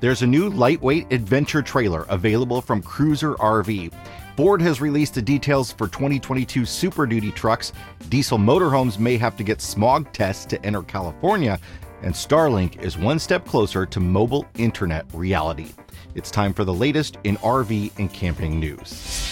There's a new lightweight adventure trailer available from Cruiser RV. Ford has released the details for 2022 Super Duty trucks. Diesel motorhomes may have to get smog tests to enter California, and Starlink is one step closer to mobile internet reality. It's time for the latest in RV and camping news.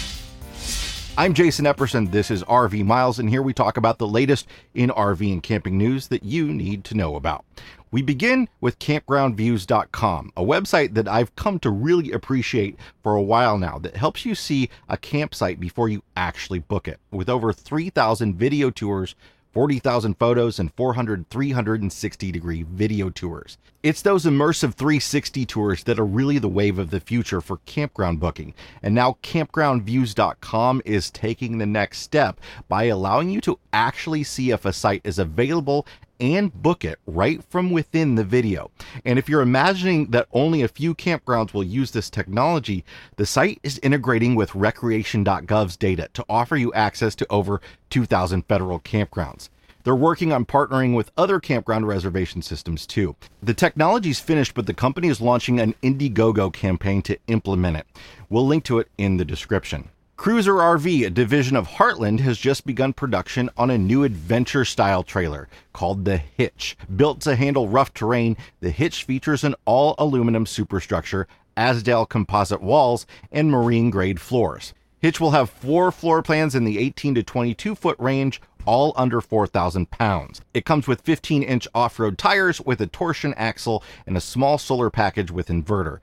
I'm Jason Epperson. This is RV Miles, and here we talk about the latest in RV and camping news that you need to know about. We begin with campgroundviews.com, a website that I've come to really appreciate for a while now that helps you see a campsite before you actually book it. With over 3,000 video tours 40,000 photos, and 400 360 degree video tours. It's those immersive 360 tours that are really the wave of the future for campground booking. And now campgroundviews.com is taking the next step by allowing you to actually see if a site is available and book it right from within the video. And if you're imagining that only a few campgrounds will use this technology, the site is integrating with recreation.gov's data to offer you access to over 2,000 federal campgrounds. They're working on partnering with other campground reservation systems too. The technology's finished, but the company is launching an Indiegogo campaign to implement it. We'll link to it in the description. Cruiser RV, a division of Heartland, has just begun production on a new adventure style trailer called the Hitch. Built to handle rough terrain, the Hitch features an all aluminum superstructure, Azdel composite walls, and marine grade floors. Hitch will have four floor plans in the 18 to 22 foot range, all under 4,000 pounds. It comes with 15 inch off road tires with a torsion axle and a small solar package with inverter.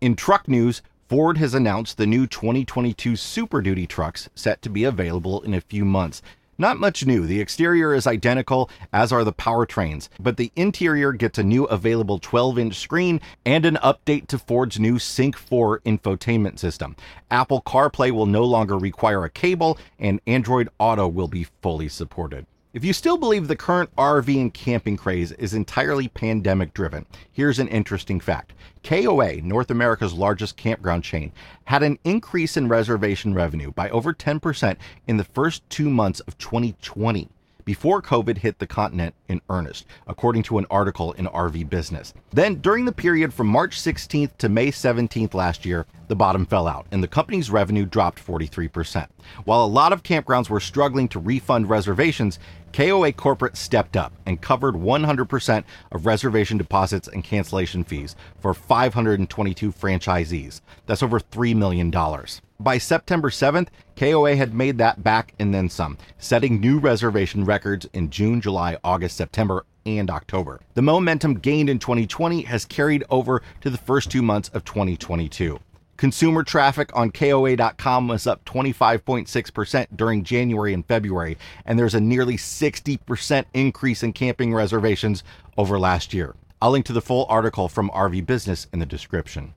In truck news, Ford has announced the new 2022 Super Duty trucks set to be available in a few months. Not much new. The exterior is identical, as are the powertrains, but the interior gets a new available 12 inch screen and an update to Ford's new Sync 4 infotainment system. Apple CarPlay will no longer require a cable, and Android Auto will be fully supported. If you still believe the current RV and camping craze is entirely pandemic driven, here's an interesting fact. KOA, North America's largest campground chain, had an increase in reservation revenue by over 10% in the first two months of 2020 before COVID hit the continent in earnest, according to an article in RV Business. Then, during the period from March 16th to May 17th last year, the bottom fell out and the company's revenue dropped 43%. While a lot of campgrounds were struggling to refund reservations, KOA Corporate stepped up and covered 100% of reservation deposits and cancellation fees for 522 franchisees. That's over $3 million. By September 7th, KOA had made that back and then some, setting new reservation records in June, July, August, September, and October. The momentum gained in 2020 has carried over to the first two months of 2022. Consumer traffic on KOA.com was up 25.6% during January and February, and there's a nearly 60% increase in camping reservations over last year. I'll link to the full article from RV Business in the description.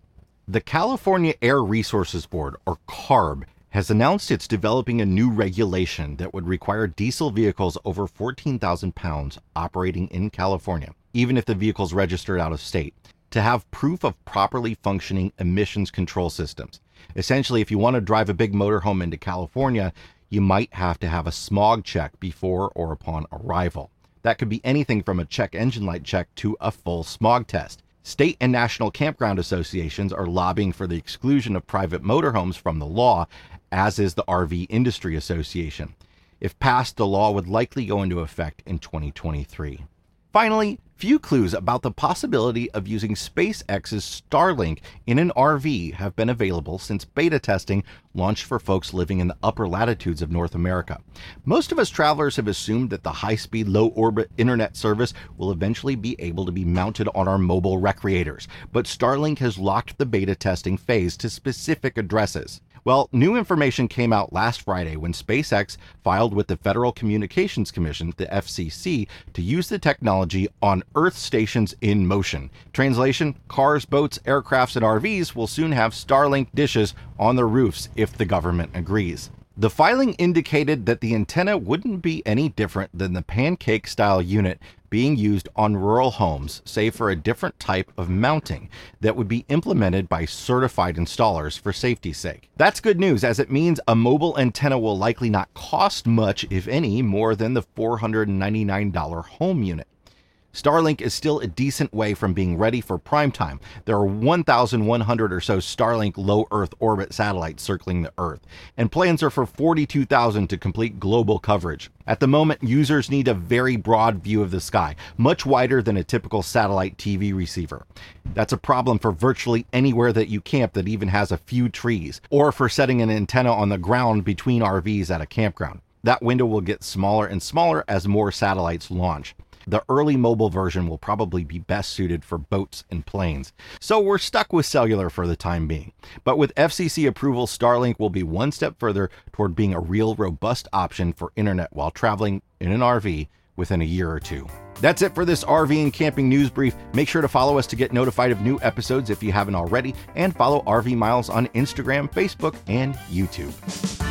The California Air Resources Board, or CARB, has announced it's developing a new regulation that would require diesel vehicles over 14,000 pounds operating in California, even if the vehicle's registered out of state, to have proof of properly functioning emissions control systems. Essentially, if you want to drive a big motorhome into California, you might have to have a smog check before or upon arrival. That could be anything from a check engine light check to a full smog test. State and national campground associations are lobbying for the exclusion of private motorhomes from the law, as is the RV Industry Association. If passed, the law would likely go into effect in 2023. Finally, few clues about the possibility of using SpaceX's Starlink in an RV have been available since beta testing launched for folks living in the upper latitudes of North America. Most of us travelers have assumed that the high speed, low orbit internet service will eventually be able to be mounted on our mobile recreators, but Starlink has locked the beta testing phase to specific addresses. Well, new information came out last Friday when SpaceX filed with the Federal Communications Commission, the FCC, to use the technology on Earth stations in motion. Translation Cars, boats, aircrafts, and RVs will soon have Starlink dishes on their roofs if the government agrees. The filing indicated that the antenna wouldn't be any different than the pancake style unit being used on rural homes, save for a different type of mounting that would be implemented by certified installers for safety's sake. That's good news, as it means a mobile antenna will likely not cost much, if any, more than the $499 home unit. Starlink is still a decent way from being ready for prime time. There are 1,100 or so Starlink low Earth orbit satellites circling the Earth, and plans are for 42,000 to complete global coverage. At the moment, users need a very broad view of the sky, much wider than a typical satellite TV receiver. That's a problem for virtually anywhere that you camp that even has a few trees, or for setting an antenna on the ground between RVs at a campground. That window will get smaller and smaller as more satellites launch. The early mobile version will probably be best suited for boats and planes. So we're stuck with cellular for the time being. But with FCC approval, Starlink will be one step further toward being a real robust option for internet while traveling in an RV within a year or two. That's it for this RV and camping news brief. Make sure to follow us to get notified of new episodes if you haven't already, and follow RV Miles on Instagram, Facebook, and YouTube.